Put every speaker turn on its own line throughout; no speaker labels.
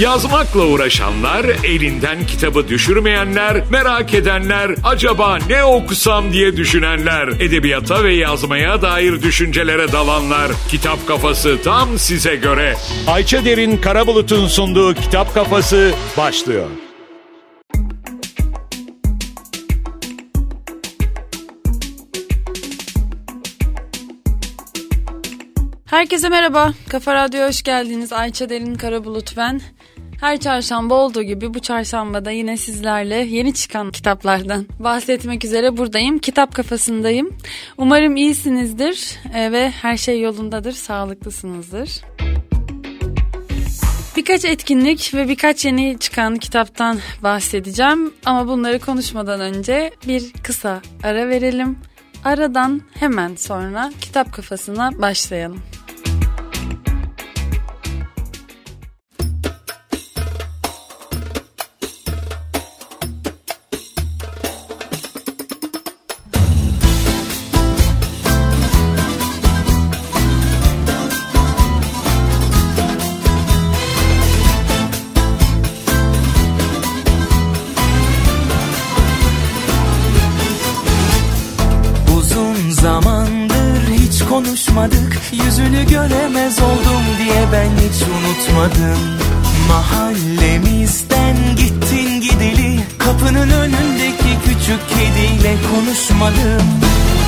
Yazmakla uğraşanlar, elinden kitabı düşürmeyenler, merak edenler, acaba ne okusam diye düşünenler, edebiyata ve yazmaya dair düşüncelere dalanlar. Kitap Kafası tam size göre. Ayça Derin Karabulut'un sunduğu Kitap Kafası başlıyor.
Herkese merhaba. Kafa Radyo'ya hoş geldiniz. Ayça Derin Karabulut ben. Her çarşamba olduğu gibi bu çarşambada yine sizlerle yeni çıkan kitaplardan bahsetmek üzere buradayım. Kitap kafasındayım. Umarım iyisinizdir e, ve her şey yolundadır, sağlıklısınızdır. Birkaç etkinlik ve birkaç yeni çıkan kitaptan bahsedeceğim ama bunları konuşmadan önce bir kısa ara verelim. Aradan hemen sonra kitap kafasına başlayalım.
Yüzünü göremez oldum diye ben hiç unutmadım. Mahallemizden gittin gideli Kapının önündeki küçük kediyle konuşmadım.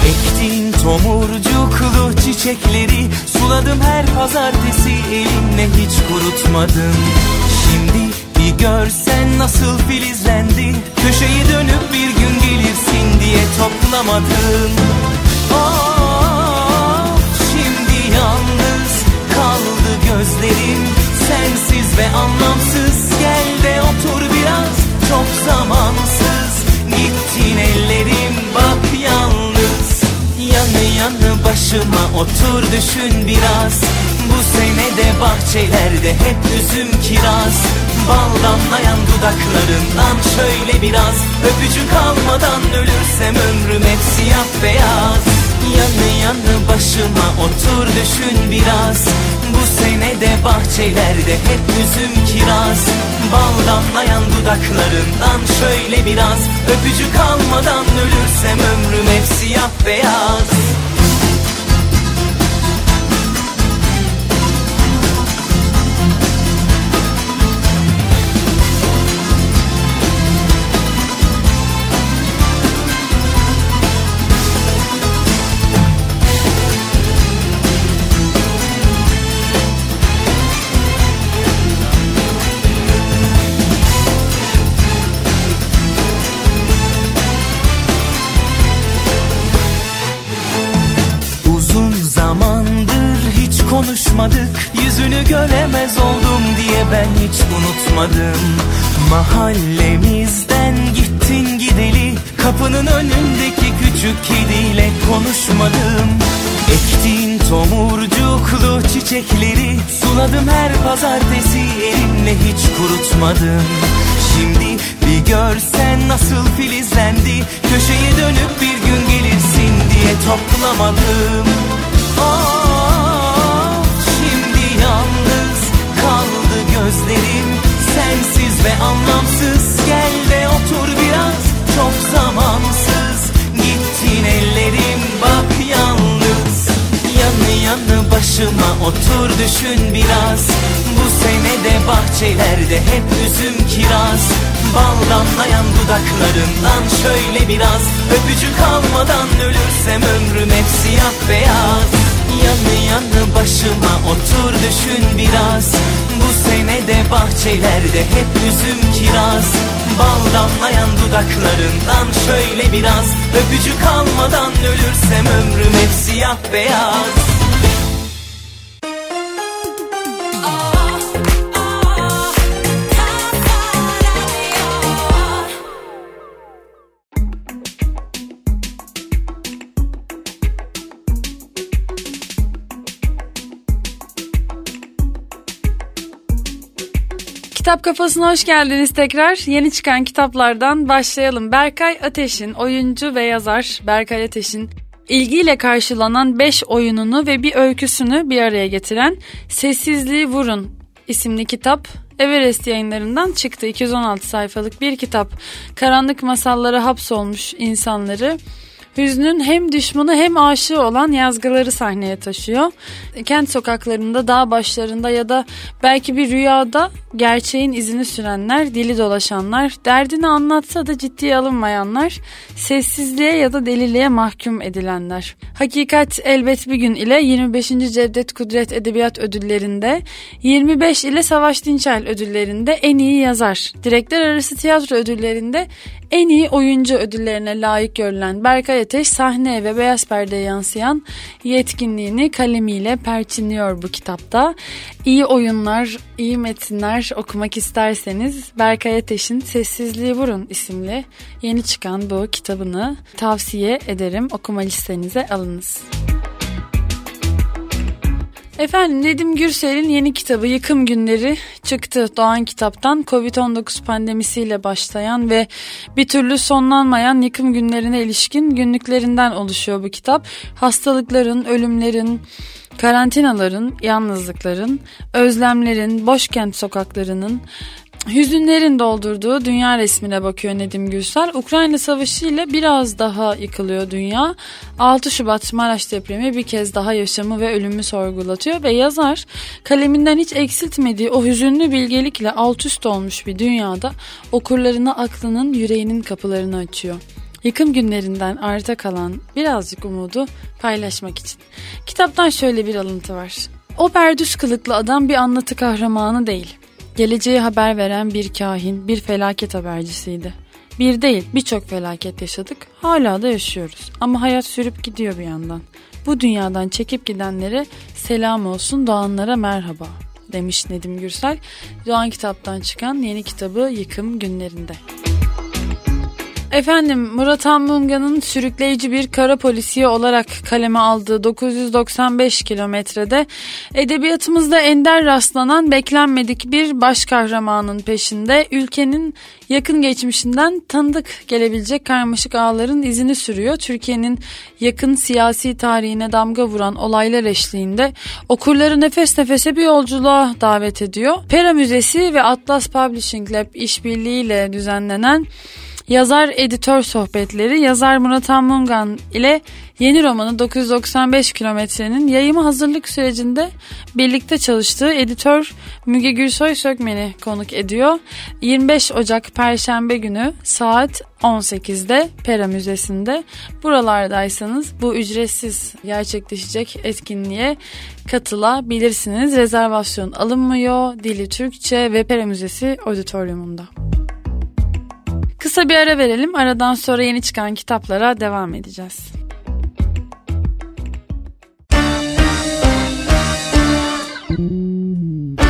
Ektiğin tomurcuklu çiçekleri Suladım her pazartesi elimle hiç kurutmadım. Şimdi bir görsen nasıl filizlendi Köşeyi dönüp bir gün gelirsin diye toplamadım. Oh yalnız kaldı gözlerim Sensiz ve anlamsız. Gel de otur biraz Çok zamansız. Gittin ellerim bak yalnız. Yanı yanı başıma otur düşün biraz. Bu sene de bahçelerde hep üzüm kiraz. Bal damlayan dudaklarından şöyle biraz. Öpücük almadan ölürsem ömrüm hep siyah beyaz Yanı yanı başıma otur düşün biraz. Bu sene de bahçelerde hep üzüm kiraz. Bal damlayan dudaklarından şöyle biraz. Öpücük almadan ölürsem ömrüm hep siyah beyaz konuşmadık Yüzünü göremez oldum diye ben hiç unutmadım. Mahallemizden gittin gideli Kapının önündeki küçük kediyle konuşmadım. Ektiğin tomurcuklu çiçekleri Suladım her pazartesi elimle hiç kurutmadım. Şimdi bir görsen nasıl filizlendi Köşeye dönüp bir gün gelirsin diye toplamadım. Oh kaldı gözlerim Sensiz ve anlamsız. Gel de otur biraz Çok zamansız. Gittin ellerim bak yalnız. Yanı yanı başıma otur düşün biraz. Bu sene de bahçelerde hep üzüm kiraz. Bal damlayan dudaklarından şöyle biraz. Öpücük almadan ölürsem ömrüm hep siyah beyaz. Yanı yanı başıma otur düşün biraz Bu sene de bahçelerde hep üzüm kiraz. Bal damlayan dudaklarından şöyle biraz. Öpücük almadan ölürsem ömrüm hep siyah beyaz
Kitap Kafası'na hoş geldiniz tekrar. Yeni çıkan kitaplardan başlayalım. Berkay Ateş'in, oyuncu ve yazar Berkay Ateş'in ilgiyle karşılanan 5 oyununu ve bir öyküsünü bir araya getiren Sessizliği Vurun isimli kitap Everest yayınlarından çıktı 216 sayfalık bir kitap. Karanlık masallara hapsolmuş insanları Hüznün hem düşmanı hem aşığı olan yazgıları sahneye taşıyor. Kent sokaklarında, dağ başlarında ya da belki bir rüyada gerçeğin izini sürenler, dili dolaşanlar, derdini anlatsa da ciddiye alınmayanlar, sessizliğe ya da deliliğe mahkum edilenler. Hakikat elbet bir gün ile 25. Cevdet Kudret Edebiyat Ödülleri'nde, 25 ile Savaş Dinçel Ödülleri'nde en iyi yazar, direktör arası tiyatro ödüllerinde en iyi oyuncu ödüllerine layık görülen Berkay Ateş sahne ve beyaz perdeye yansıyan yetkinliğini kalemiyle perçinliyor bu kitapta. İyi oyunlar, iyi metinler okumak isterseniz Berkay Ateş'in Sessizliği Vurun isimli yeni çıkan bu kitabını tavsiye ederim. Okuma listenize alınız. Efendim Nedim Gürsel'in yeni kitabı Yıkım Günleri çıktı Doğan Kitap'tan. Covid-19 pandemisiyle başlayan ve bir türlü sonlanmayan yıkım günlerine ilişkin günlüklerinden oluşuyor bu kitap. Hastalıkların, ölümlerin, karantinaların, yalnızlıkların, özlemlerin, boş kent sokaklarının, hüzünlerin doldurduğu dünya resmine bakıyor Nedim Gürsel. Ukrayna Savaşı ile biraz daha yıkılıyor dünya. 6 Şubat Maraş depremi bir kez daha yaşamı ve ölümü sorgulatıyor ve yazar kaleminden hiç eksiltmediği o hüzünlü bilgelikle alt üst olmuş bir dünyada okurlarına aklının yüreğinin kapılarını açıyor. Yıkım günlerinden arta kalan birazcık umudu paylaşmak için. Kitaptan şöyle bir alıntı var. O perdüz kılıklı adam bir anlatı kahramanı değil Geleceği haber veren bir kahin, bir felaket habercisiydi. Bir değil birçok felaket yaşadık, hala da yaşıyoruz. Ama hayat sürüp gidiyor bir yandan. Bu dünyadan çekip gidenlere selam olsun, doğanlara merhaba demiş Nedim Gürsel. Doğan kitaptan çıkan yeni kitabı Yıkım Günlerinde. Efendim Murat Anmunga'nın sürükleyici bir kara polisiye olarak kaleme aldığı 995 kilometrede edebiyatımızda ender rastlanan beklenmedik bir baş kahramanın peşinde ülkenin yakın geçmişinden tanıdık gelebilecek karmaşık ağların izini sürüyor. Türkiye'nin yakın siyasi tarihine damga vuran olaylar eşliğinde okurları nefes nefese bir yolculuğa davet ediyor. Pera Müzesi ve Atlas Publishing Lab işbirliğiyle düzenlenen Yazar editör sohbetleri yazar Murat Anmungan ile yeni romanı 995 kilometrenin yayımı hazırlık sürecinde birlikte çalıştığı editör Müge Gülsoy Sökmen'i konuk ediyor. 25 Ocak Perşembe günü saat 18'de Pera Müzesi'nde buralardaysanız bu ücretsiz gerçekleşecek etkinliğe katılabilirsiniz. Rezervasyon alınmıyor. Dili Türkçe ve Pera Müzesi auditoriumunda. Kısa bir ara verelim. Aradan sonra yeni çıkan kitaplara devam edeceğiz. Müzik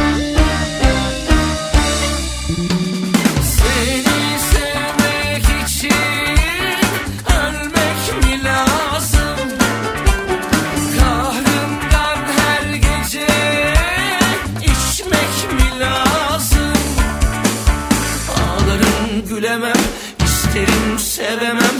sevemem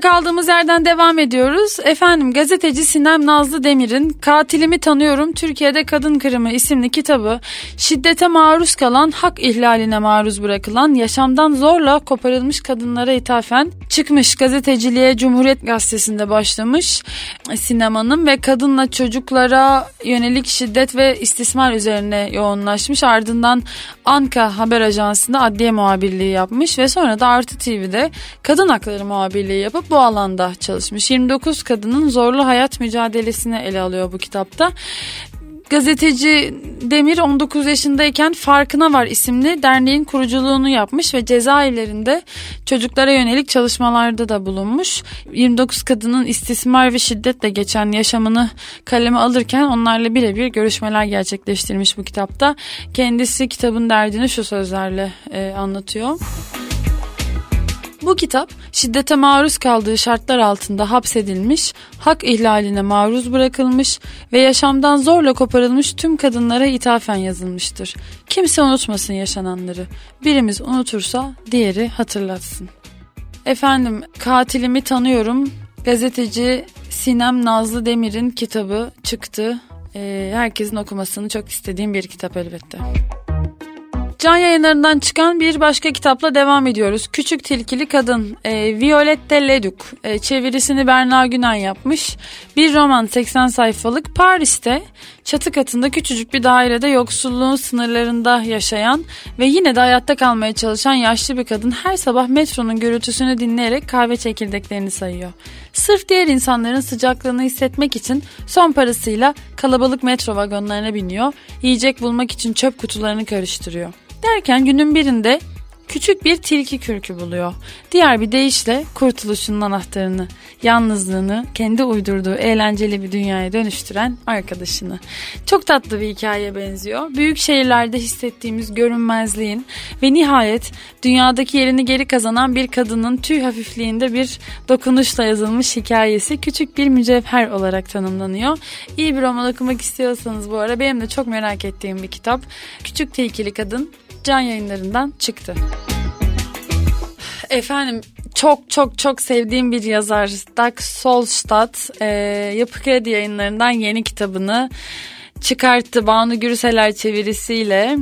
kaldığımız yerden devam ediyoruz. Efendim gazeteci Sinem Nazlı Demir'in Katilimi Tanıyorum Türkiye'de Kadın Kırımı isimli kitabı şiddete maruz kalan, hak ihlaline maruz bırakılan, yaşamdan zorla koparılmış kadınlara ithafen çıkmış gazeteciliğe Cumhuriyet Gazetesi'nde başlamış sinemanın ve kadınla çocuklara yönelik şiddet ve istismar üzerine yoğunlaşmış. Ardından Anka Haber Ajansı'nda adliye muhabirliği yapmış ve sonra da Artı TV'de kadın hakları muhabirliği yapıp bu alanda çalışmış. 29 kadının zorlu hayat mücadelesini ele alıyor bu kitapta. Gazeteci Demir 19 yaşındayken Farkına Var isimli derneğin kuruculuğunu yapmış ve cezaevlerinde çocuklara yönelik çalışmalarda da bulunmuş. 29 kadının istismar ve şiddetle geçen yaşamını kaleme alırken onlarla birebir görüşmeler gerçekleştirmiş bu kitapta. Kendisi kitabın derdini şu sözlerle e, anlatıyor. Bu kitap şiddete maruz kaldığı şartlar altında hapsedilmiş, hak ihlaline maruz bırakılmış ve yaşamdan zorla koparılmış tüm kadınlara ithafen yazılmıştır. Kimse unutmasın yaşananları. Birimiz unutursa diğeri hatırlatsın. Efendim katilimi tanıyorum. Gazeteci Sinem Nazlı Demir'in kitabı çıktı. Ee, herkesin okumasını çok istediğim bir kitap elbette. Can yayınlarından çıkan bir başka kitapla devam ediyoruz. Küçük Tilkili Kadın, e, Violette Leduc, e, çevirisini Berna Günen yapmış. Bir roman 80 sayfalık Paris'te çatı katında küçücük bir dairede yoksulluğun sınırlarında yaşayan ve yine de hayatta kalmaya çalışan yaşlı bir kadın her sabah metronun gürültüsünü dinleyerek kahve çekirdeklerini sayıyor. Sırf diğer insanların sıcaklığını hissetmek için son parasıyla kalabalık metro vagonlarına biniyor, yiyecek bulmak için çöp kutularını karıştırıyor. Derken günün birinde küçük bir tilki kürkü buluyor. Diğer bir deyişle kurtuluşunun anahtarını, yalnızlığını kendi uydurduğu eğlenceli bir dünyaya dönüştüren arkadaşını. Çok tatlı bir hikayeye benziyor. Büyük şehirlerde hissettiğimiz görünmezliğin ve nihayet dünyadaki yerini geri kazanan bir kadının tüy hafifliğinde bir dokunuşla yazılmış hikayesi küçük bir mücevher olarak tanımlanıyor. İyi bir roman okumak istiyorsanız bu ara benim de çok merak ettiğim bir kitap. Küçük Tilkili Kadın Can yayınlarından çıktı. Efendim çok çok çok sevdiğim bir yazar Dag Solstad e, Yapı Kredi yayınlarından yeni kitabını çıkarttı. Banu Gürseler çevirisiyle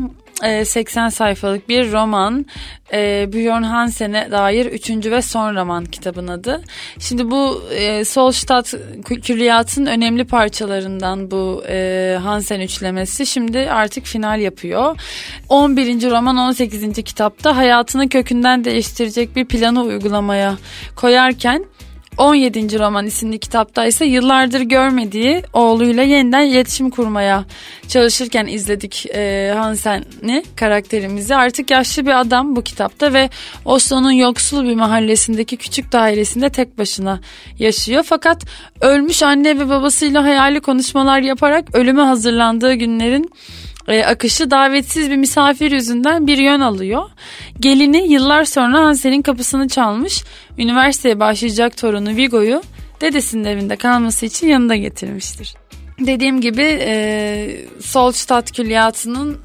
80 e, sayfalık bir roman e, Björn Hansen'e dair üçüncü ve son roman kitabın adı. Şimdi bu e, Solstadt külliyatın önemli parçalarından bu e, Hansen üçlemesi şimdi artık final yapıyor. 11. roman 18. kitapta hayatını kökünden değiştirecek bir planı uygulamaya koyarken 17. roman isimli kitapta ise yıllardır görmediği oğluyla yeniden iletişim kurmaya çalışırken izledik e, Hansen'i karakterimizi. Artık yaşlı bir adam bu kitapta ve Oslo'nun yoksul bir mahallesindeki küçük dairesinde tek başına yaşıyor. Fakat ölmüş anne ve babasıyla hayali konuşmalar yaparak ölüme hazırlandığı günlerin e, akışı davetsiz bir misafir yüzünden bir yön alıyor. Gelini yıllar sonra Hansel'in kapısını çalmış, üniversiteye başlayacak torunu Vigo'yu dedesinin evinde kalması için yanında getirmiştir. Dediğim gibi e, Solstadt külliyatının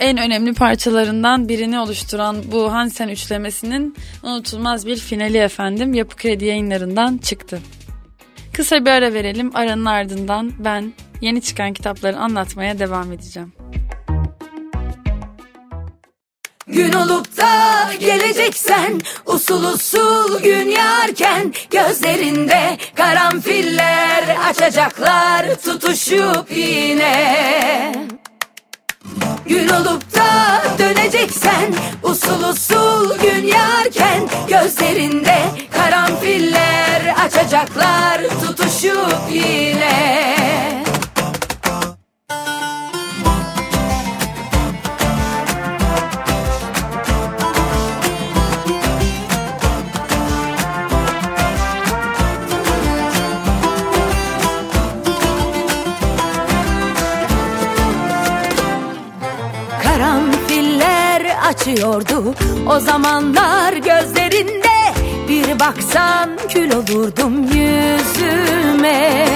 en önemli parçalarından birini oluşturan bu Hansen üçlemesinin unutulmaz bir finali efendim Yapı Kredi yayınlarından çıktı. Kısa bir ara verelim. Aranın ardından ben yeni çıkan kitapları anlatmaya devam edeceğim.
Gün olup da geleceksen usul usul gün yarken gözlerinde karanfiller açacaklar tutuşup yine. Gün olup da döneceksen usul usul gün yarken gözlerinde karanfiller açacaklar tutuşup yine. Açıyordu. O zamanlar gözlerinde bir baksan kül olurdum yüzüme.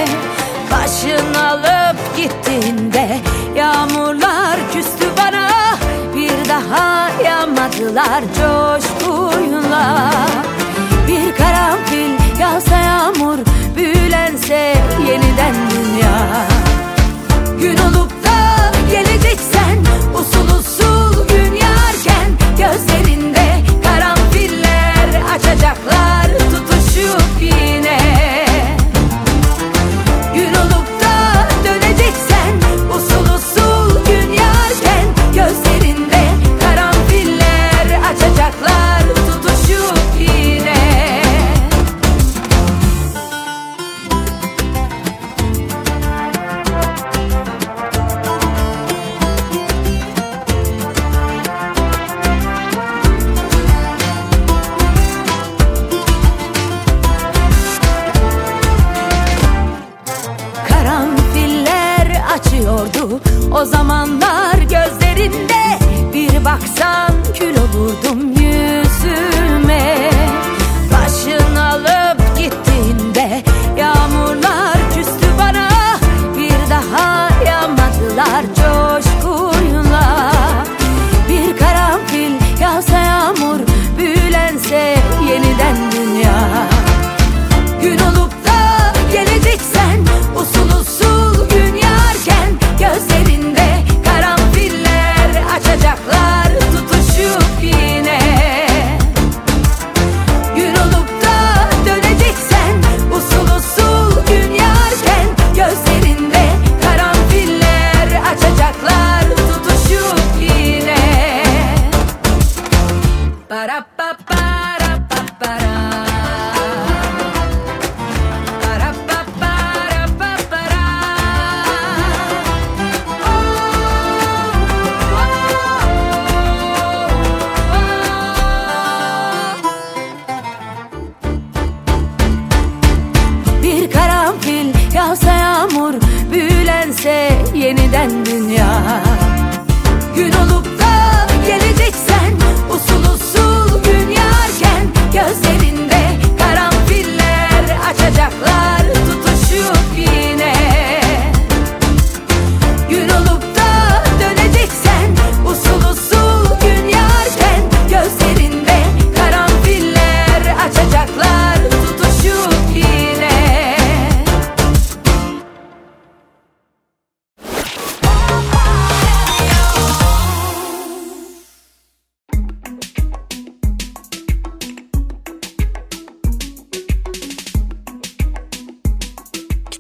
Başın alıp gittiğinde yağmurlar küstü bana. Bir daha yağmadılar coşkuyla Bir karanfil yeniden dünya. Gün olup da geleceksen usul usul gün yarken Gözlerinde karanfiller açacaklar kül olurdum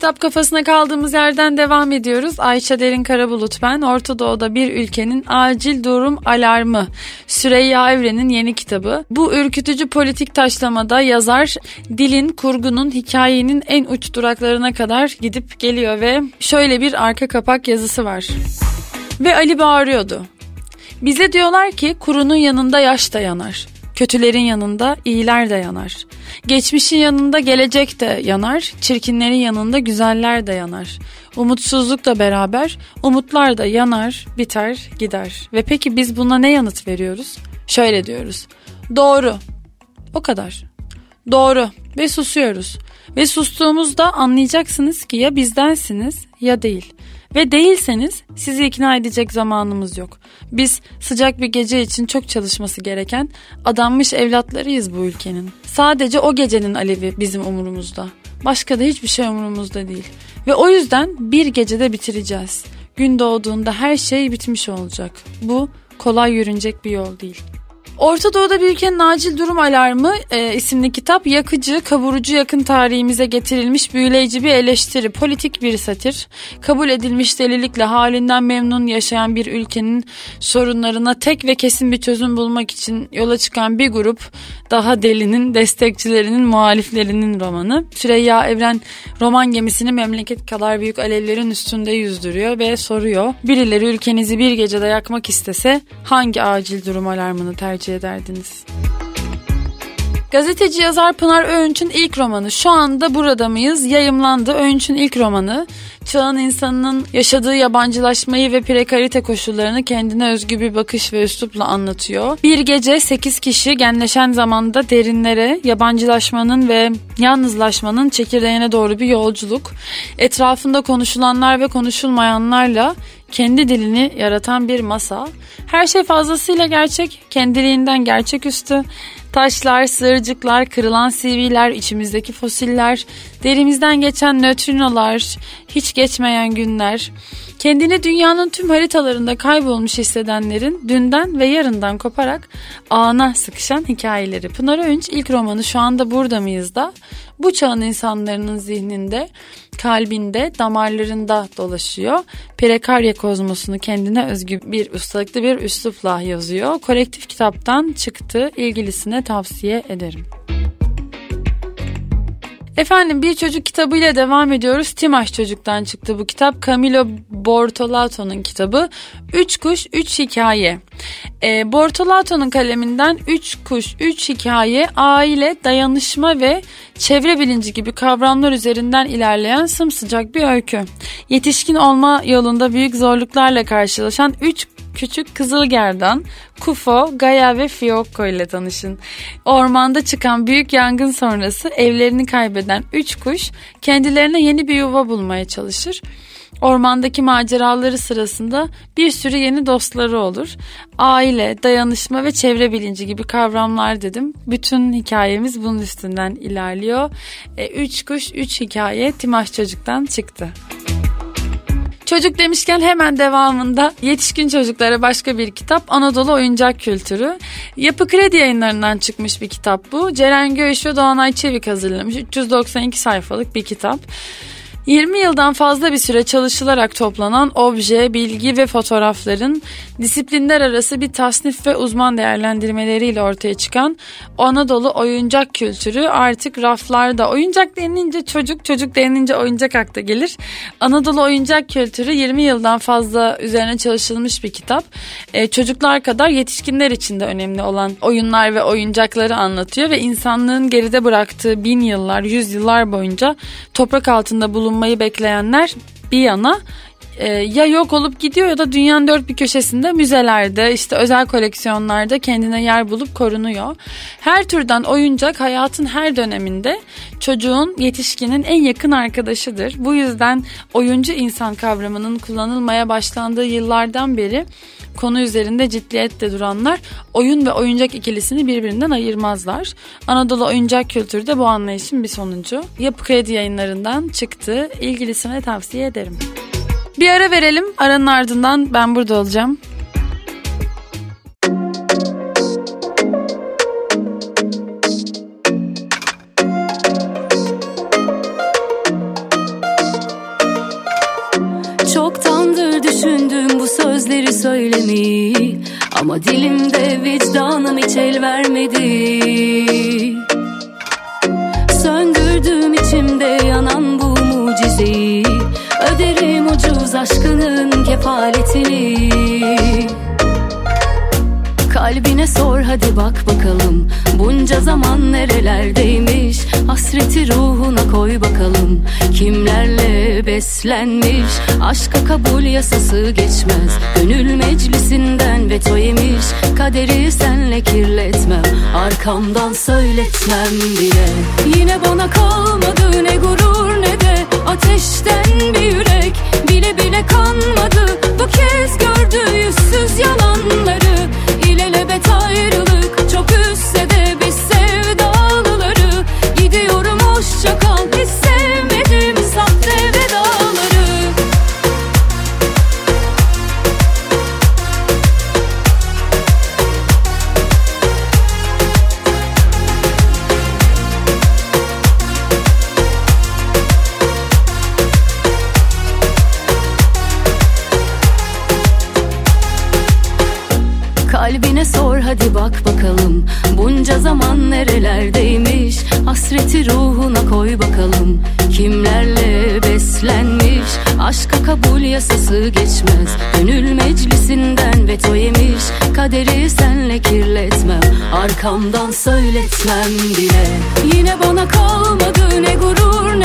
Kitap kafasına kaldığımız yerden devam ediyoruz. Ayça Derin Karabulut ben. Orta Doğu'da bir ülkenin acil durum alarmı. Süreyya Evren'in yeni kitabı. Bu ürkütücü politik taşlamada yazar dilin, kurgunun, hikayenin en uç duraklarına kadar gidip geliyor ve şöyle bir arka kapak yazısı var. Ve Ali bağırıyordu. Bize diyorlar ki kurunun yanında yaş da yanar. Kötülerin yanında iyiler de yanar. Geçmişin yanında gelecek de yanar. Çirkinlerin yanında güzeller de yanar. Umutsuzlukla beraber umutlar da yanar, biter, gider. Ve peki biz buna ne yanıt veriyoruz? Şöyle diyoruz. Doğru. O kadar. Doğru. Ve susuyoruz. Ve sustuğumuzda anlayacaksınız ki ya bizdensiniz ya değil. Ve değilseniz sizi ikna edecek zamanımız yok. Biz sıcak bir gece için çok çalışması gereken adanmış evlatlarıyız bu ülkenin. Sadece o gecenin alevi bizim umurumuzda. Başka da hiçbir şey umurumuzda değil. Ve o yüzden bir gecede bitireceğiz. Gün doğduğunda her şey bitmiş olacak. Bu kolay yürünecek bir yol değil. Orta Doğu'da bir ülkenin acil durum alarmı e, isimli kitap yakıcı, kavurucu yakın tarihimize getirilmiş büyüleyici bir eleştiri, politik bir satir. Kabul edilmiş delilikle halinden memnun yaşayan bir ülkenin sorunlarına tek ve kesin bir çözüm bulmak için yola çıkan bir grup daha delinin, destekçilerinin, muhaliflerinin romanı. Süreyya Evren roman gemisini memleket kadar büyük alevlerin üstünde yüzdürüyor ve soruyor. Birileri ülkenizi bir gecede yakmak istese hangi acil durum alarmını tercih ederdiniz? Gazeteci yazar Pınar Öğünç'ün ilk romanı Şu anda burada mıyız yayımlandı. Öğünç'ün ilk romanı çağın insanının yaşadığı yabancılaşmayı ve prekarite koşullarını kendine özgü bir bakış ve üslupla anlatıyor. Bir gece 8 kişi genleşen zamanda derinlere yabancılaşmanın ve yalnızlaşmanın çekirdeğine doğru bir yolculuk. Etrafında konuşulanlar ve konuşulmayanlarla kendi dilini yaratan bir masa. Her şey fazlasıyla gerçek, kendiliğinden gerçeküstü. Taşlar, sığırcıklar, kırılan CV'ler, içimizdeki fosiller, derimizden geçen nötrinolar, hiç geçmeyen günler, kendini dünyanın tüm haritalarında kaybolmuş hissedenlerin dünden ve yarından koparak ana sıkışan hikayeleri. Pınar Öğünç ilk romanı Şu anda burada mıyız da bu çağın insanların zihninde, kalbinde, damarlarında dolaşıyor. Prekarya kozmosunu kendine özgü bir ustalıklı bir üslupla yazıyor. Kolektif kitaptan çıktı. İlgilisine tavsiye ederim. Efendim bir çocuk kitabıyla devam ediyoruz. Timaş Çocuk'tan çıktı bu kitap. Camilo Bortolato'nun kitabı. Üç Kuş, Üç Hikaye. E, Bortolato'nun kaleminden Üç Kuş, Üç Hikaye, aile, dayanışma ve çevre bilinci gibi kavramlar üzerinden ilerleyen sımsıcak bir öykü. Yetişkin olma yolunda büyük zorluklarla karşılaşan üç küçük kızılgerdan, Kufo, Gaya ve Fiyokko ile tanışın. Ormanda çıkan büyük yangın sonrası evlerini kaybeden üç kuş kendilerine yeni bir yuva bulmaya çalışır. Ormandaki maceraları sırasında bir sürü yeni dostları olur. Aile, dayanışma ve çevre bilinci gibi kavramlar dedim. Bütün hikayemiz bunun üstünden ilerliyor. E, üç kuş, üç hikaye Timaş Çocuk'tan çıktı. Çocuk demişken hemen devamında yetişkin çocuklara başka bir kitap Anadolu Oyuncak Kültürü. Yapı Kredi yayınlarından çıkmış bir kitap bu. Ceren Göğüş ve Doğanay Çevik hazırlamış. 392 sayfalık bir kitap. 20 yıldan fazla bir süre çalışılarak toplanan obje, bilgi ve fotoğrafların disiplinler arası bir tasnif ve uzman değerlendirmeleriyle ortaya çıkan Anadolu oyuncak kültürü artık raflarda. Oyuncak denilince çocuk, çocuk denilince oyuncak akla gelir. Anadolu oyuncak kültürü 20 yıldan fazla üzerine çalışılmış bir kitap. Ee, çocuklar kadar yetişkinler için de önemli olan oyunlar ve oyuncakları anlatıyor ve insanlığın geride bıraktığı bin yıllar, yüz yıllar boyunca toprak altında bulunmaktadır bulunmayı bekleyenler bir yana e, ya yok olup gidiyor ya da dünyanın dört bir köşesinde müzelerde işte özel koleksiyonlarda kendine yer bulup korunuyor. Her türden oyuncak hayatın her döneminde çocuğun yetişkinin en yakın arkadaşıdır. Bu yüzden oyuncu insan kavramının kullanılmaya başlandığı yıllardan beri konu üzerinde ciddiyetle duranlar oyun ve oyuncak ikilisini birbirinden ayırmazlar. Anadolu oyuncak kültürü de bu anlayışın bir sonucu. Yapı Kredi yayınlarından çıktı. İlgilisine tavsiye ederim. Bir ara verelim. Aranın ardından ben burada olacağım.
Çoktandır düşündüm bu sözleri söylemeyi Ama dilimde vicdanım hiç el vermedi Söndürdüm içimde yanan bu mucizeyi Öderim ucuz aşkının kefaletini Kalbine sor hadi bak bakalım. Bunca zaman nerelerdeymiş Hasreti ruhuna koy bakalım. Kimlerle beslenmiş? Aşka kabul yasası geçmez. Gönül meclisinden veto yemiş. Kaderi senle kirletmem. Arkamdan söyletmem bile Yine bana kalmadı ne gurur ne de Ateşten bir yürek. Bile bile kanmadı. Bu kez gördü yüzsüz yalanları. İlelebet ayrılık Aşka kabul yasası geçmez. Gönül meclisinden veto yemiş. Kaderi senle kirletmem. Arkamdan söyletmem bile. Yine bana kalmadı ne gurur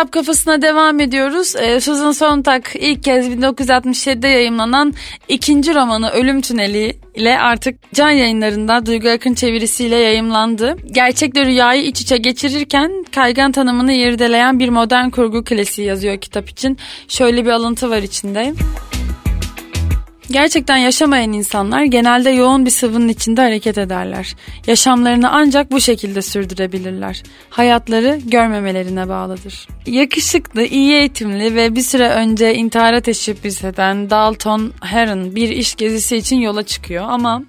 kitap kafasına devam ediyoruz. Ee, Susan Sontag ilk kez 1967'de yayımlanan ikinci romanı Ölüm Tüneli ile artık can yayınlarında Duygu Akın çevirisiyle yayımlandı. Gerçekle rüyayı iç içe geçirirken kaygan tanımını irdeleyen bir modern kurgu klasiği yazıyor kitap için. Şöyle bir alıntı var içinde. Gerçekten yaşamayan insanlar genelde yoğun bir sıvının içinde hareket ederler. Yaşamlarını ancak bu şekilde sürdürebilirler. Hayatları görmemelerine bağlıdır. Yakışıklı, iyi eğitimli ve bir süre önce intihara teşebbüs eden Dalton Heron bir iş gezisi için yola çıkıyor ama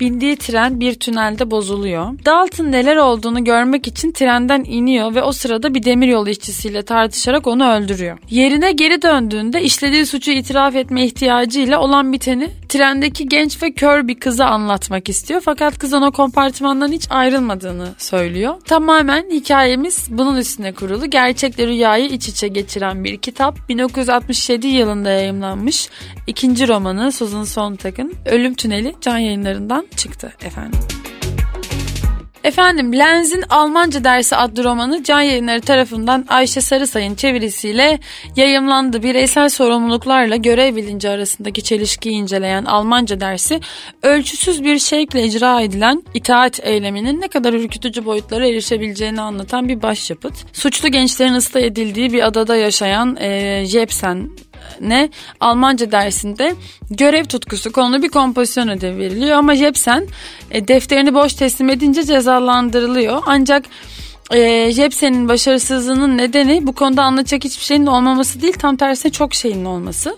bindiği tren bir tünelde bozuluyor. Dalton neler olduğunu görmek için trenden iniyor ve o sırada bir demiryolu işçisiyle tartışarak onu öldürüyor. Yerine geri döndüğünde işlediği suçu itiraf etme ihtiyacıyla olan biteni trendeki genç ve kör bir kıza anlatmak istiyor. Fakat kızın o kompartımandan hiç ayrılmadığını söylüyor. Tamamen hikayemiz bunun üstüne kurulu. Gerçekle rüyayı iç içe geçiren bir kitap. 1967 yılında yayımlanmış. ikinci romanı Susan Sontag'ın Ölüm Tüneli can yayınlarından çıktı efendim. Efendim Lenz'in Almanca dersi adlı romanı Can Yayınları tarafından Ayşe Sarısay'ın çevirisiyle yayımlandı. Bireysel sorumluluklarla görev bilinci arasındaki çelişkiyi inceleyen Almanca dersi ölçüsüz bir şekilde icra edilen itaat eyleminin ne kadar ürkütücü boyutlara erişebileceğini anlatan bir başyapıt. Suçlu gençlerin ıslah edildiği bir adada yaşayan e, Jepsen ne Almanca dersinde görev tutkusu konulu bir kompozisyon ödevi veriliyor ama Jepsen e, defterini boş teslim edince cezalandırılıyor. Ancak e, Jepsen'in başarısızlığının nedeni bu konuda anlatacak hiçbir şeyin olmaması değil tam tersine çok şeyin olması.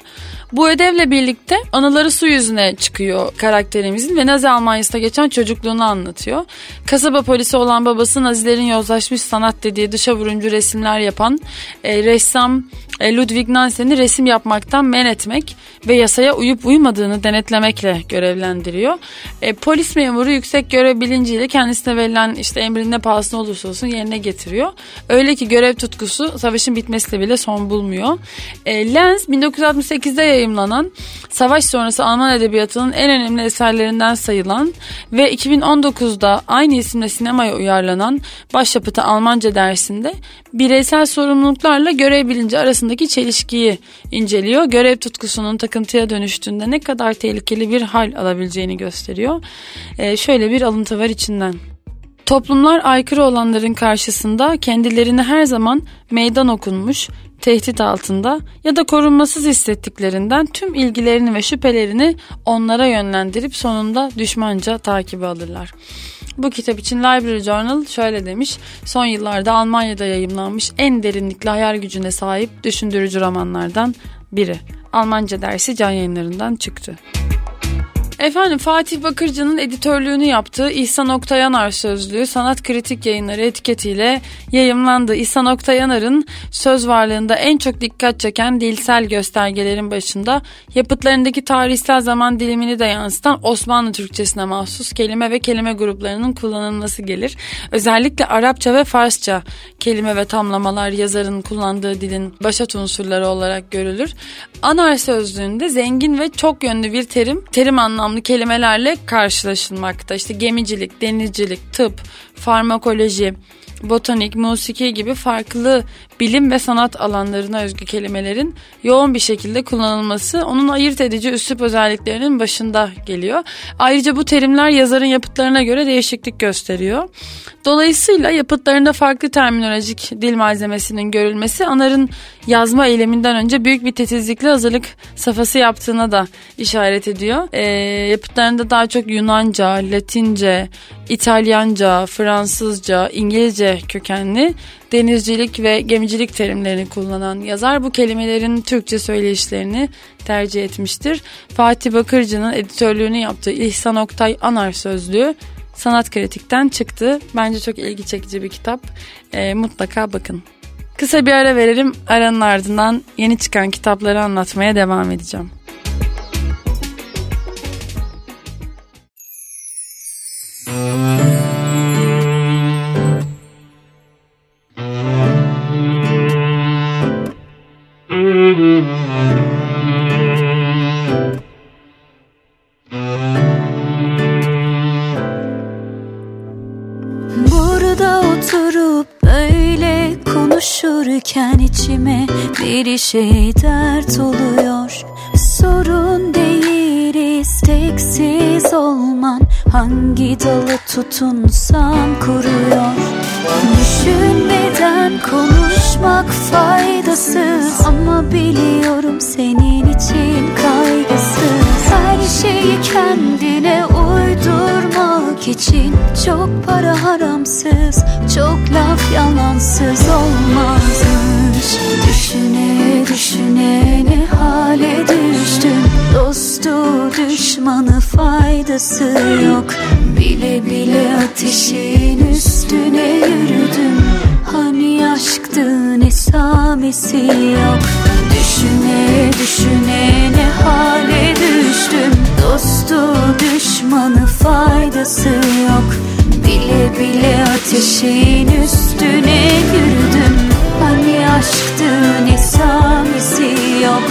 Bu ödevle birlikte anıları su yüzüne çıkıyor karakterimizin ve Nazi Almanya'sında geçen çocukluğunu anlatıyor. Kasaba polisi olan babası Nazilerin yozlaşmış sanat dediği dışa vuruncu resimler yapan e, ressam e, Ludwig Nansen'i resim yapmaktan men etmek ve yasaya uyup uymadığını denetlemekle görevlendiriyor. E, polis memuru yüksek görev bilinciyle kendisine verilen işte emrin ne pahasına olursa olsun yerine getiriyor. Öyle ki görev tutkusu savaşın bitmesiyle bile son bulmuyor. E, Lenz 1968'de yayımlanan savaş sonrası Alman edebiyatının en önemli eserlerinden sayılan ve 2019'da aynı isimle sinemaya uyarlanan başyapıtı Almanca dersinde bireysel sorumluluklarla görev bilinci arasındaki çelişkiyi inceliyor. Görev tutkusunun takıntıya dönüştüğünde ne kadar tehlikeli bir hal alabileceğini gösteriyor. Ee, şöyle bir alıntı var içinden. Toplumlar aykırı olanların karşısında kendilerini her zaman meydan okunmuş, tehdit altında ya da korunmasız hissettiklerinden tüm ilgilerini ve şüphelerini onlara yönlendirip sonunda düşmanca takibi alırlar. Bu kitap için Library Journal şöyle demiş. Son yıllarda Almanya'da yayımlanmış en derinlikli hayal gücüne sahip düşündürücü romanlardan biri. Almanca dersi can yayınlarından çıktı. Efendim Fatih Bakırcı'nın editörlüğünü yaptığı İhsan Oktayanar sözlüğü sanat kritik yayınları etiketiyle yayımlandı. İhsan Oktayanar'ın söz varlığında en çok dikkat çeken dilsel göstergelerin başında yapıtlarındaki tarihsel zaman dilimini de yansıtan Osmanlı Türkçesine mahsus kelime ve kelime gruplarının kullanılması gelir. Özellikle Arapça ve Farsça kelime ve tamlamalar yazarın kullandığı dilin başat unsurları olarak görülür. Anar sözlüğünde zengin ve çok yönlü bir terim, terim anlamlı kelimelerle karşılaşılmakta. İşte gemicilik, denizcilik, tıp, farmakoloji, botanik, musiki gibi farklı bilim ve sanat alanlarına özgü kelimelerin yoğun bir şekilde kullanılması onun ayırt edici üslup özelliklerinin başında geliyor. Ayrıca bu terimler yazarın yapıtlarına göre değişiklik gösteriyor. Dolayısıyla yapıtlarında farklı terminolojik dil malzemesinin görülmesi Anar'ın yazma eyleminden önce büyük bir titizlikle hazırlık safhası yaptığına da işaret ediyor. E, yapıtlarında daha çok Yunanca, Latince, İtalyanca, Fransızca, İngilizce kökenli denizcilik ve gemicilik terimlerini kullanan yazar bu kelimelerin Türkçe söyleyişlerini tercih etmiştir. Fatih Bakırcı'nın editörlüğünü yaptığı İhsan Oktay Anar sözlüğü sanat kritikten çıktı. Bence çok ilgi çekici bir kitap. E, mutlaka bakın. Kısa bir ara verelim. Aranın ardından yeni çıkan kitapları anlatmaya devam edeceğim.
Bir şey dert oluyor. Sorun değil isteksiz olman. Hangi dalı tutunsam kuruyor. Düşünmeden konuşmak faydasız. Ama biliyorum senin için kaygısız. Her şeyi kendine için Çok para haramsız, çok laf yalansız olmazmış Düşüne düşüne ne hale düştüm Dostu düşmanı faydası yok. Bile bile ateşin üstüne yürüdüm Hani aşktı ne samisi yok. Düşüne düşüne ne hale düştüm Dostu düşmanı faydası yok. Bile bile ateşin üstüne yürüdüm. Hani aşktı ne samisi yok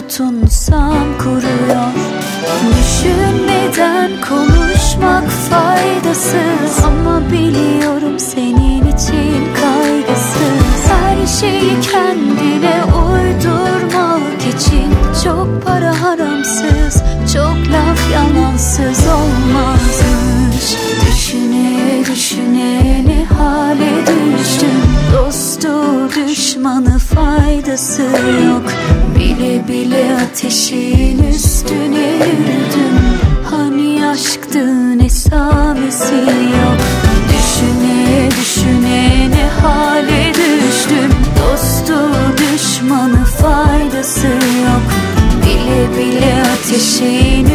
tutunsam kuruyor. Düşünmeden konuşmak faydasız. Ama biliyorum senin için kaygısız. Her şeyi kendine uydurmak için Çok para haramsız, çok laf yalansız olmazmış Düşüne düşüne ne hale düştüm? Dostu düşmanı faydası yok Bile bile ateşin üstüne yürüdüm. Hani aşktı ne samisi yok Düşüne düşüne ne hale düştüm. Dostu düşmanı faydası yok. Bile bile ateşin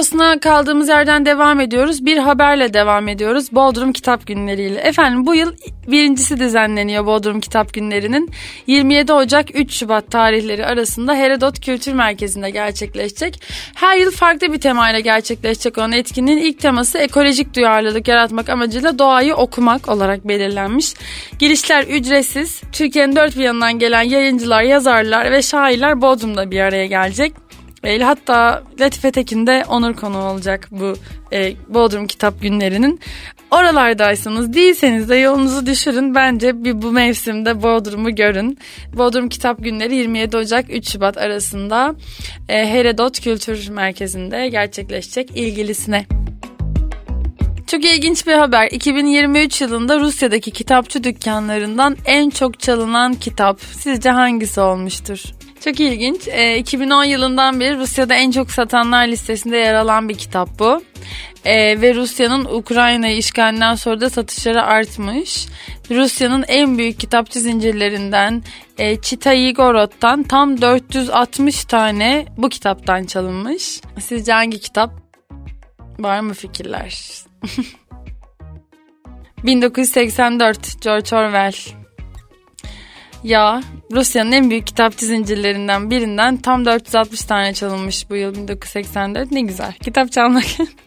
Kafasına kaldığımız yerden devam ediyoruz. Bir haberle devam ediyoruz. Bodrum Kitap Günleri ile. Efendim bu yıl birincisi düzenleniyor Bodrum Kitap Günleri'nin. 27 Ocak 3 Şubat tarihleri arasında Herodot Kültür Merkezi'nde gerçekleşecek. Her yıl farklı bir temayla gerçekleşecek olan etkinliğin ilk teması ekolojik duyarlılık yaratmak amacıyla doğayı okumak olarak belirlenmiş. Girişler ücretsiz. Türkiye'nin dört bir yanından gelen yayıncılar, yazarlar ve şairler Bodrum'da bir araya gelecek. E, hatta Latife Tekin de onur konu olacak bu e, Bodrum Kitap Günleri'nin. Oralardaysanız değilseniz de yolunuzu düşürün. Bence bir bu mevsimde Bodrum'u görün. Bodrum Kitap Günleri 27 Ocak 3 Şubat arasında e, Herodot Kültür Merkezi'nde gerçekleşecek ilgilisine. Çok ilginç bir haber. 2023 yılında Rusya'daki kitapçı dükkanlarından en çok çalınan kitap sizce hangisi olmuştur? Çok ilginç. E, 2010 yılından beri Rusya'da en çok satanlar listesinde yer alan bir kitap bu. E, ve Rusya'nın Ukrayna'yı işgalinden sonra da satışları artmış. Rusya'nın en büyük kitapçı zincirlerinden e, Çitayigorod'dan tam 460 tane bu kitaptan çalınmış. Sizce hangi kitap? Var mı fikirler? 1984 George Orwell. Ya Rusya'nın en büyük kitapçı zincirlerinden birinden tam 460 tane çalınmış bu yıl 1984. Ne güzel. Kitap çalmak.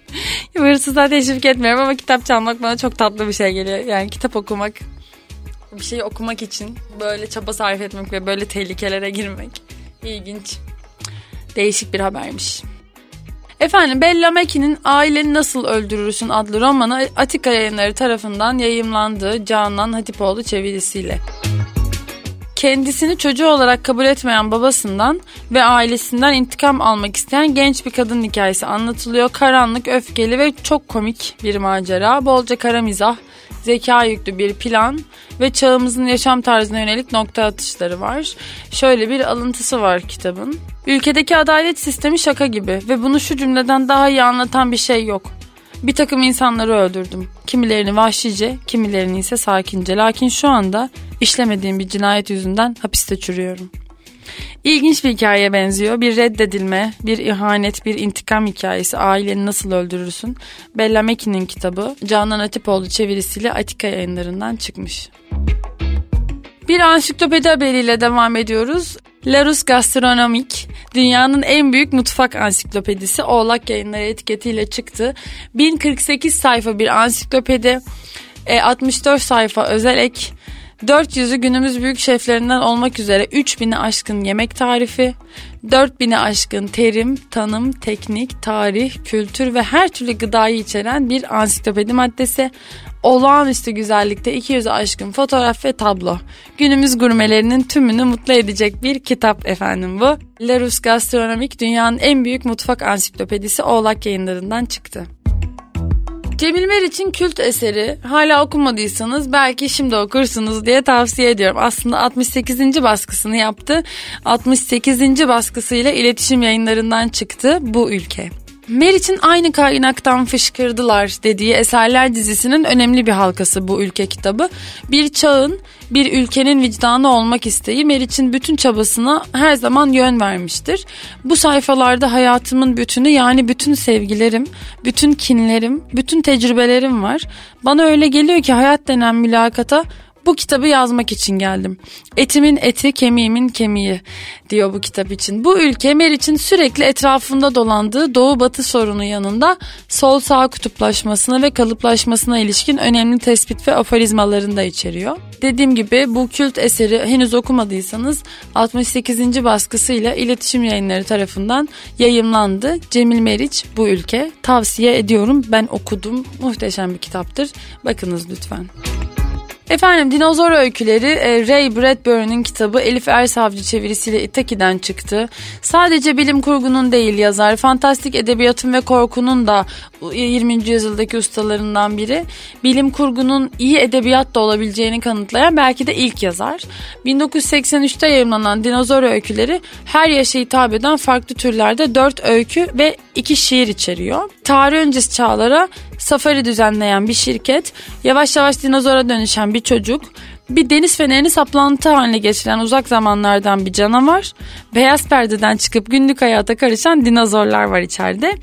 Hırsızlığa teşvik etmiyorum ama kitap çalmak bana çok tatlı bir şey geliyor. Yani kitap okumak, bir şeyi okumak için böyle çaba sarf etmek ve böyle tehlikelere girmek ilginç. Değişik bir habermiş. Efendim Bella Mackie'nin Aileni Nasıl Öldürürsün adlı romanı Atika yayınları tarafından yayımlandı Canan Hatipoğlu çevirisiyle. Kendisini çocuğu olarak kabul etmeyen babasından ve ailesinden intikam almak isteyen genç bir kadın hikayesi anlatılıyor. Karanlık, öfkeli ve çok komik bir macera. Bolca kara mizah, zeka yüklü bir plan ve çağımızın yaşam tarzına yönelik nokta atışları var. Şöyle bir alıntısı var kitabın. Ülkedeki adalet sistemi şaka gibi ve bunu şu cümleden daha iyi anlatan bir şey yok. Bir takım insanları öldürdüm. Kimilerini vahşice, kimilerini ise sakince. Lakin şu anda işlemediğim bir cinayet yüzünden hapiste çürüyorum. İlginç bir hikayeye benziyor. Bir reddedilme, bir ihanet, bir intikam hikayesi. Aileni nasıl öldürürsün? Bella Mackie'nin kitabı Canan Atipoğlu çevirisiyle Atika yayınlarından çıkmış. Bir ansiklopedi haberiyle devam ediyoruz. Larus Gastronomik dünyanın en büyük mutfak ansiklopedisi Oğlak Yayınları etiketiyle çıktı. 1048 sayfa bir ansiklopedi, e, 64 sayfa özel ek, 400'ü günümüz büyük şeflerinden olmak üzere 3000'i aşkın yemek tarifi, 4000'i aşkın terim, tanım, teknik, tarih, kültür ve her türlü gıdayı içeren bir ansiklopedi maddesi. Olağanüstü güzellikte 200'ü aşkın fotoğraf ve tablo. Günümüz gurmelerinin tümünü mutlu edecek bir kitap efendim bu. Larus Gastronomik dünyanın en büyük mutfak ansiklopedisi Oğlak yayınlarından çıktı. Cemil Meriç'in kült eseri hala okumadıysanız belki şimdi okursunuz diye tavsiye ediyorum. Aslında 68. baskısını yaptı. 68. baskısıyla iletişim yayınlarından çıktı bu ülke. Meriç'in aynı kaynaktan fışkırdılar dediği eserler dizisinin önemli bir halkası bu ülke kitabı. Bir çağın, bir ülkenin vicdanı olmak isteği Meriç'in bütün çabasına her zaman yön vermiştir. Bu sayfalarda hayatımın bütünü yani bütün sevgilerim, bütün kinlerim, bütün tecrübelerim var. Bana öyle geliyor ki hayat denen mülakata bu kitabı yazmak için geldim. Etimin eti, kemiğimin kemiği diyor bu kitap için. Bu ülke Meriç'in sürekli etrafında dolandığı doğu batı sorunu yanında sol sağ kutuplaşmasına ve kalıplaşmasına ilişkin önemli tespit ve aforizmalarını da içeriyor. Dediğim gibi bu kült eseri henüz okumadıysanız 68. baskısıyla iletişim yayınları tarafından yayımlandı. Cemil Meriç bu ülke tavsiye ediyorum. Ben okudum. Muhteşem bir kitaptır. Bakınız lütfen. Efendim Dinozor Öyküleri e, Ray Bradbury'nin kitabı Elif Ersavcı çevirisiyle İtaki'den çıktı. Sadece bilim kurgunun değil yazar, fantastik edebiyatın ve korkunun da 20. yüzyıldaki ustalarından biri. Bilim kurgunun iyi edebiyat da olabileceğini kanıtlayan belki de ilk yazar. 1983'te yayınlanan Dinozor Öyküleri her yaşa hitap eden farklı türlerde 4 öykü ve 2 şiir içeriyor. Tarih öncesi çağlara safari düzenleyen bir şirket, yavaş yavaş dinozora dönüşen bir çocuk, bir deniz fenerini saplantı haline getiren uzak zamanlardan bir canavar, beyaz perdeden çıkıp günlük hayata karışan dinozorlar var içeride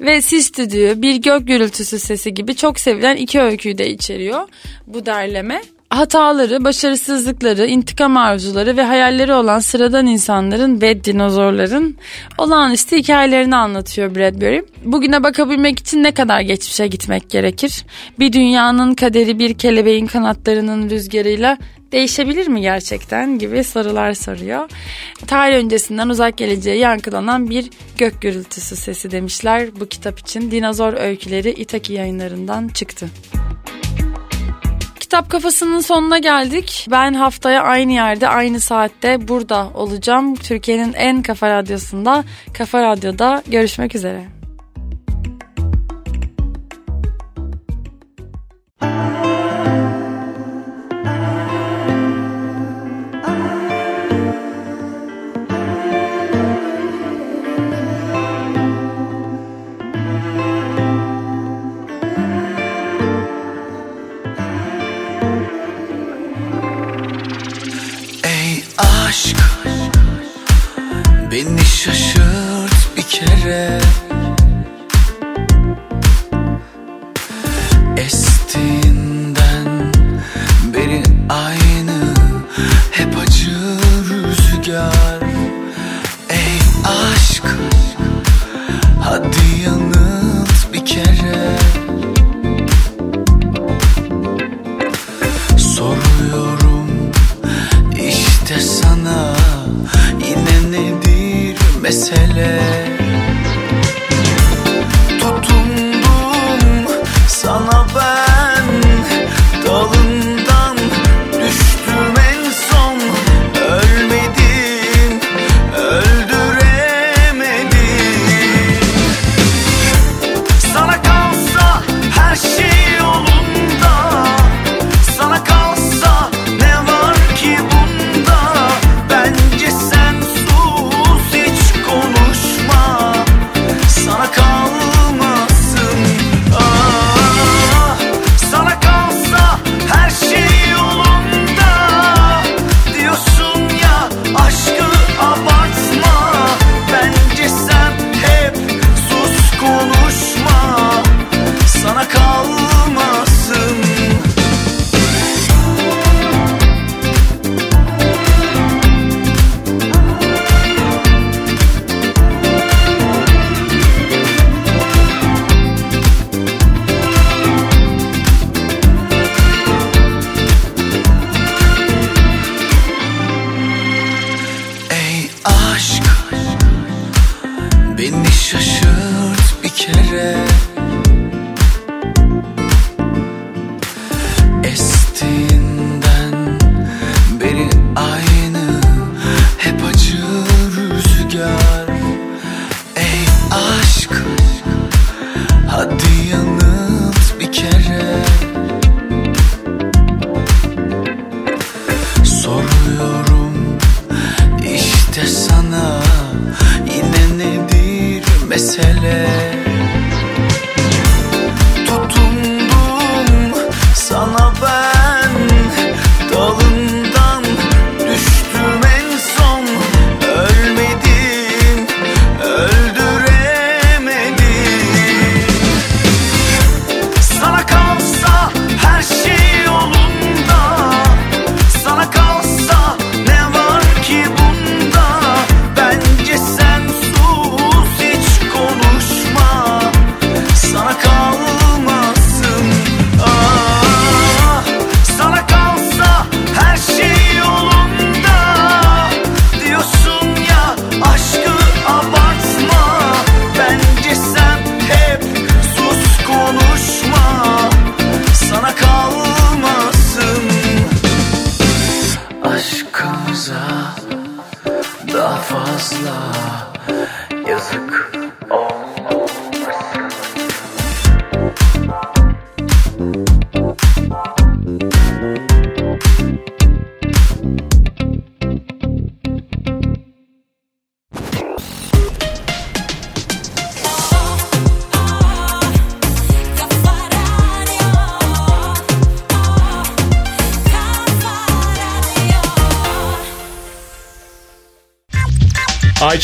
ve sis düdüğü, bir gök gürültüsü sesi gibi çok sevilen iki öyküyü de içeriyor bu derleme hataları, başarısızlıkları, intikam arzuları ve hayalleri olan sıradan insanların ve dinozorların olağanüstü hikayelerini anlatıyor Bradbury. Bugüne bakabilmek için ne kadar geçmişe gitmek gerekir? Bir dünyanın kaderi bir kelebeğin kanatlarının rüzgarıyla değişebilir mi gerçekten gibi sorular soruyor. Tarih öncesinden uzak geleceğe yankılanan bir gök gürültüsü sesi demişler bu kitap için. Dinozor Öyküleri İtaki yayınlarından çıktı. Kitap kafasının sonuna geldik. Ben haftaya aynı yerde, aynı saatte burada olacağım. Türkiye'nin en kafa radyosunda, Kafa Radyo'da görüşmek üzere.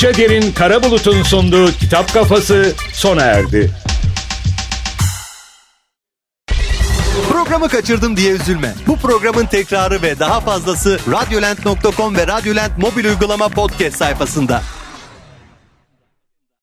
Ayça Derin Karabulut'un sunduğu Kitap Kafası sona erdi.
Programı kaçırdım diye üzülme. Bu programın tekrarı ve daha fazlası radyolent.com ve Radyolent mobil uygulama podcast sayfasında.